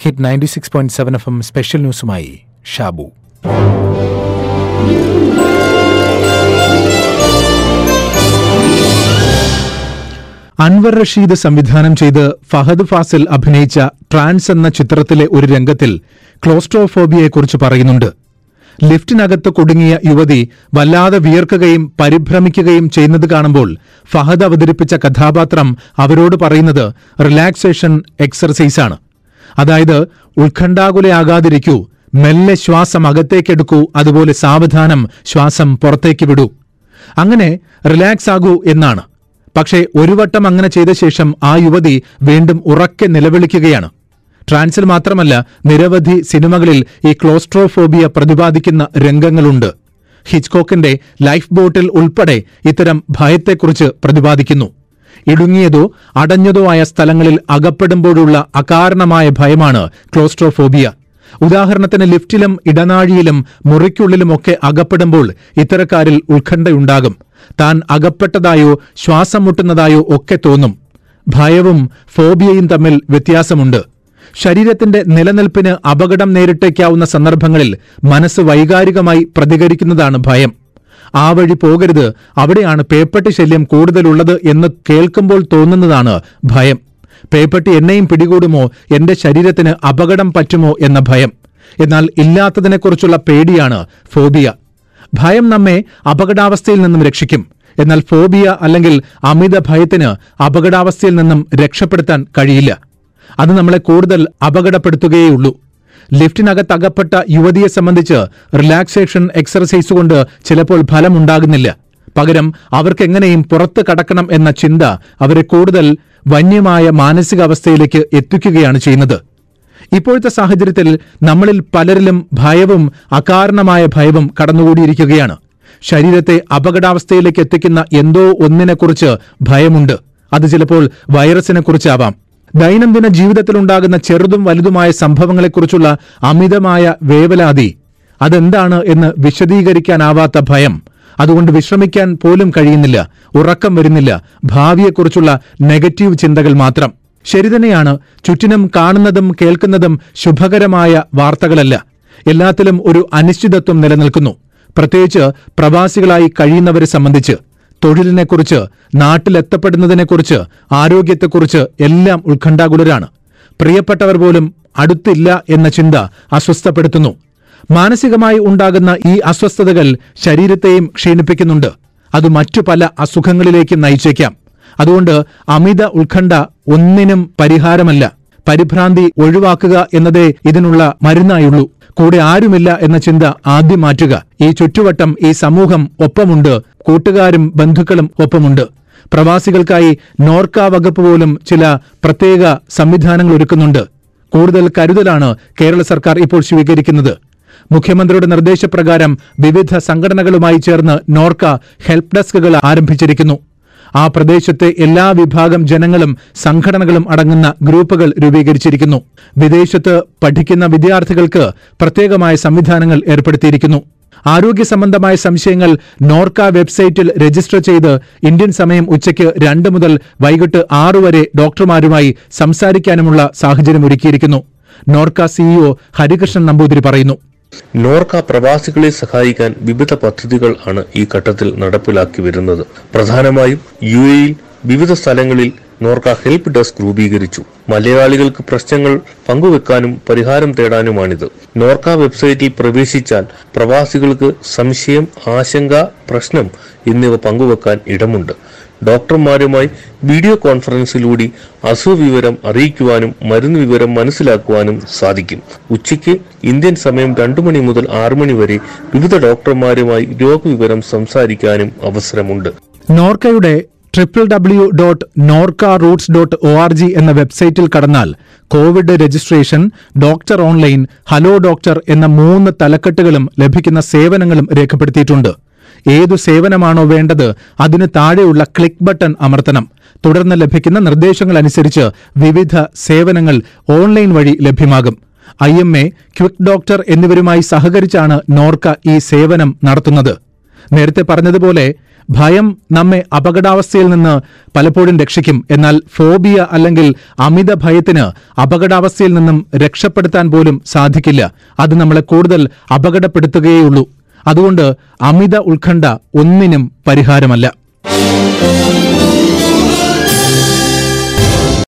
Hit ninety six point seven F M special ന്യൂസുമായി Shabu. Anwar Rasheed സംവിധാനം ചെയ്ത് ഫഹദ് ഫാസിൽ അഭിനയിച്ച ട്രാൻസ് എന്ന ചിത്രത്തിലെ ഒരു രംഗത്തിൽ ക്ലോസ്ട്രോഫോബിയയെക്കുറിച്ച് പറയുന്നുണ്ട്. ലിഫ്റ്റിനകത്ത് കുടുങ്ങിയ യുവതി വല്ലാതെ വിയർക്കുകയും പരിഭ്രമിക്കുകയും ചെയ്യുന്നത് കാണുമ്പോൾ ഫഹദ് അവതരിപ്പിച്ച കഥാപാത്രം അവരോട് പറയുന്നത് റിലാക്സേഷൻ എക്സർസൈസാണ്. അതായത് ഉത്കണ്ഠാകുലയാകാതിരിക്കൂ മെല്ലെ ശ്വാസം അകത്തേക്കെടുക്കൂ അതുപോലെ സാവധാനം ശ്വാസം പുറത്തേക്ക് വിടൂ. അങ്ങനെ റിലാക്സ് ആകൂ എന്നാണ്. പക്ഷേ ഒരു വട്ടം അങ്ങനെ ചെയ്ത ശേഷം ആ യുവതി വീണ്ടും ഉറക്കെ നിലവിളിക്കുകയാണ്. ട്രാൻസിൽ മാത്രമല്ല നിരവധി സിനിമകളിൽ ഈ ക്ലോസ്ട്രോഫോബിയ പ്രതിപാദിക്കുന്ന രംഗങ്ങളുണ്ട്. ഹിച്ച്കോക്കിന്റെ ലൈഫ് ബോട്ടിൽ ഉൾപ്പെടെ ഇത്തരം ഭയത്തെക്കുറിച്ച് പ്രതിപാദിക്കുന്നു. ഇടുങ്ങിയതോ അടഞ്ഞതോ ആയ സ്ഥലങ്ങളിൽ അകപ്പെടുമ്പോഴുള്ള അകാരണമായ ഭയമാണ് ക്ലോസ്ട്രോഫോബിയ. ഉദാഹരണത്തിന് ലിഫ്റ്റിലും ഇടനാഴിയിലും മുറിക്കുള്ളിലുമൊക്കെ അകപ്പെടുമ്പോൾ ഇത്തരക്കാരിൽ ഉത്കണ്ഠയുണ്ടാകും. താൻ അകപ്പെട്ടതായോ ശ്വാസം മുട്ടുന്നതായോ ഒക്കെ തോന്നും. ഭയവും ഫോബിയയും തമ്മിൽ വ്യത്യാസമുണ്ട്. ശരീരത്തിന്റെ നിലനിൽപ്പിന് അപകടം നേരിട്ടേക്കാവുന്ന സന്ദർഭങ്ങളിൽ മനസ്സ് വൈകാരികമായി പ്രതികരിക്കുന്നതാണ് ഭയം. ആ വഴി പോകരുത്. അവിടെയാണ് പേപ്പട്ടി ശല്യം കൂടുതലുള്ളത് എന്ന് കേൾക്കുമ്പോൾ തോന്നുന്നതാണ് ഭയം. പേപ്പട്ടി എന്നെയും പിടികൂടുമോ? എന്റെ ശരീരത്തിന് അപകടം പറ്റുമോ എന്ന ഭയം. എന്നാൽ ഇല്ലാത്തതിനെക്കുറിച്ചുള്ള പേടിയാണ് ഫോബിയ. ഭയം നമ്മെ അപകടാവസ്ഥയിൽ നിന്നും രക്ഷിക്കും. എന്നാൽ ഫോബിയ അല്ലെങ്കിൽ അമിത ഭയത്തിന് അപകടാവസ്ഥയിൽ നിന്നും രക്ഷപ്പെടുത്താൻ കഴിയില്ല. അത് നമ്മളെ കൂടുതൽ അപകടപ്പെടുത്തുകയുള്ളൂ ലിഫ്റ്റിനകത്ത് അകപ്പെട്ട യുവതിയെ സംബന്ധിച്ച് റിലാക്സേഷൻ എക്സർസൈസ് കൊണ്ട് ചിലപ്പോൾ ഫലമുണ്ടാകുന്നില്ല. പകരം അവർക്കെങ്ങനെയും പുറത്ത് കടക്കണം എന്ന ചിന്ത അവരെ കൂടുതൽ വന്യമായ മാനസികാവസ്ഥയിലേക്ക് എത്തിക്കുകയാണ് ചെയ്യുന്നത്. ഇപ്പോഴത്തെ സാഹചര്യത്തിൽ നമ്മളിൽ പലരിലും ഭയവും അകാരണമായ ഭയവും കടന്നുകൂടിയിരിക്കുകയാണ്. ശരീരത്തെ അപകടാവസ്ഥയിലേക്ക് എത്തിക്കുന്ന എന്തോ ഒന്നിനെക്കുറിച്ച് ഭയമുണ്ട്. അത് ചിലപ്പോൾ വൈറസിനെക്കുറിച്ചാവാം. ദൈനംദിന ജീവിതത്തിലുണ്ടാകുന്ന ചെറുതും വലുതുമായ സംഭവങ്ങളെക്കുറിച്ചുള്ള അമിതമായ വേവലാതി. അതെന്താണ് എന്ന് വിശദീകരിക്കാനാവാത്ത ഭയം. അതുകൊണ്ട് വിശ്രമിക്കാൻ പോലും കഴിയുന്നില്ല. ഉറക്കം വരുന്നില്ല. ഭാവിയെക്കുറിച്ചുള്ള നെഗറ്റീവ് ചിന്തകൾ മാത്രം. ശരി തന്നെയാണ്. ചുറ്റിനും കാണുന്നതും കേൾക്കുന്നതും ശുഭകരമായ വാർത്തകളല്ല. എല്ലാത്തിലും ഒരു അനിശ്ചിതത്വം നിലനിൽക്കുന്നു. പ്രത്യേകിച്ച് പ്രവാസികളായി കഴിയുന്നവരെ സംബന്ധിച്ച്. തൊഴിലിനെക്കുറിച്ച് നാട്ടിലെത്തപ്പെടുന്നതിനെക്കുറിച്ച് ആരോഗ്യത്തെക്കുറിച്ച് എല്ലാം ഉത്കണ്ഠാകുലരാണ്. പ്രിയപ്പെട്ടവർ പോലും അടുത്തില്ല എന്ന ചിന്ത അസ്വസ്ഥപ്പെടുത്തുന്നു. മാനസികമായി ഉണ്ടാകുന്ന ഈ അസ്വസ്ഥതകൾ ശരീരത്തെയും ക്ഷീണിപ്പിക്കുന്നുണ്ട്. അത് മറ്റു പല അസുഖങ്ങളിലേക്കും നയിച്ചേക്കാം. അതുകൊണ്ട് അമിത ഉത്കണ്ഠ ഒന്നിനും പരിഹാരമല്ല. പരിഭ്രാന്തി ഒഴിവാക്കുക എന്നതേ ഇതിനുള്ള മരുന്നായുള്ളൂ. കൂടെ ആരുമില്ല എന്ന ചിന്ത ആദ്യം മാറ്റുക. ഈ ചുറ്റുവട്ടം ഈ സമൂഹം ഒപ്പമുണ്ട്. കൂട്ടുകാരും ബന്ധുക്കളും ഒപ്പമുണ്ട്. പ്രവാസികൾക്കായി നോർക്ക വകുപ്പ് പോലും ചില പ്രത്യേക സംവിധാനങ്ങൾ ഒരുക്കുന്നുണ്ട്. കൂടുതൽ കരുതലാണ് കേരള സർക്കാർ ഇപ്പോൾ സ്വീകരിക്കുന്നത്. മുഖ്യമന്ത്രിയുടെ നിർദ്ദേശപ്രകാരം വിവിധ സംഘടനകളുമായി ചേർന്ന് നോർക്ക ഹെൽപ്പ് ഡെസ്കുകൾ ആരംഭിച്ചിരിക്കുന്നു. ആ പ്രദേശത്തെ എല്ലാ വിഭാഗം ജനങ്ങളും സംഘടനകളും അടങ്ങുന്ന ഗ്രൂപ്പുകൾ രൂപീകരിച്ചിരിക്കുന്നു. വിദേശത്ത് പഠിക്കുന്ന വിദ്യാർത്ഥികൾക്ക് പ്രത്യേകമായ സംവിധാനങ്ങൾ ഏർപ്പെടുത്തിയിരിക്കുന്നു. ആരോഗ്യ സംബന്ധമായ സംശയങ്ങൾ നോർക്ക വെബ്സൈറ്റിൽ രജിസ്റ്റർ ചെയ്ത് ഇന്ത്യൻ സമയം ഉച്ചയ്ക്ക് രണ്ട് മുതൽ വൈകിട്ട് ആറു വരെ ഡോക്ടർമാരുമായി സംസാരിക്കാനുമുള്ള സാഹചര്യം ഒരുക്കിയിരിക്കുന്നു. നോർക്ക സിഇഒ ഹരികൃഷ്ണൻ നമ്പൂതിരി പറയുന്നു. നോർക്ക പ്രവാസികളെ സഹായിക്കാൻ വിവിധ പദ്ധതികൾ ആണ് ഈ ഘട്ടത്തിൽ നടപ്പിലാക്കി വരുന്നത്. പ്രധാനമായും യു എയിൽ വിവിധ സ്ഥലങ്ങളിൽ നോർക്ക ഹെൽപ്പ് ഡെസ്ക് രൂപീകരിച്ചു. മലയാളികൾക്ക് പ്രശ്നങ്ങൾ പങ്കുവെക്കാനും പരിഹാരം തേടാനുമാണിത്. നോർക്ക വെബ്സൈറ്റിൽ പ്രവേശിച്ചാൽ പ്രവാസികൾക്ക് സംശയം ആശങ്ക പ്രശ്നം എന്നിവ പങ്കുവെക്കാൻ ഇടമുണ്ട്. ഡോക്ടർമാരുമായി വീഡിയോ കോൺഫറൻസിലൂടെ അസുഖവിവരം അറിയിക്കുവാനും മരുന്ന് വിവരം മനസ്സിലാക്കുവാനും സാധിക്കും. ഉച്ചയ്ക്ക് ഇന്ത്യൻ സമയം രണ്ടു മണി മുതൽ ആറു മണി വരെ വിവിധ ഡോക്ടർമാരുമായി രോഗവിവരം സംസാരിക്കാനും അവസരമുണ്ട്. നോർക്കയുടെ triple W dot Norka roots dot O R G എന്ന വെബ്സൈറ്റിൽ കടന്നാൽ Covid registration doctor online hello doctor എന്ന മൂന്ന് തലക്കെട്ടുകളും ലഭിക്കുന്ന സേവനങ്ങളും രേഖപ്പെടുത്തിയിട്ടുണ്ട്. ഏതു സേവനമാണോ വേണ്ടത് അതിന് താഴെയുള്ള ക്ലിക്ക് ബട്ടൺ അമർത്തണം. തുടർന്ന് ലഭിക്കുന്ന നിർദ്ദേശങ്ങൾ അനുസരിച്ച് വിവിധ സേവനങ്ങൾ ഓൺലൈൻ വഴി ലഭ്യമാകും. I M A quick doctor എന്നിവരുമായി സഹകരിച്ചാണ് നോർക്ക ഈ സേവനം നടത്തുന്നത്. നേരത്തെ പറഞ്ഞതുപോലെ ഭയം നമ്മെ അപകടാവസ്ഥയിൽ നിന്ന് പലപ്പോഴും രക്ഷിക്കും. എന്നാൽ ഫോബിയ അല്ലെങ്കിൽ അമിത ഭയത്തിന് അപകടാവസ്ഥയിൽ നിന്നും രക്ഷപ്പെടുത്താൻ പോലും സാധിക്കില്ല. അത് നമ്മളെ കൂടുതൽ അപകടപ്പെടുത്തുകയുള്ളൂ അതുകൊണ്ട് അമിത ഉത്കണ്ഠ ഒന്നിനും പരിഹാരമല്ല.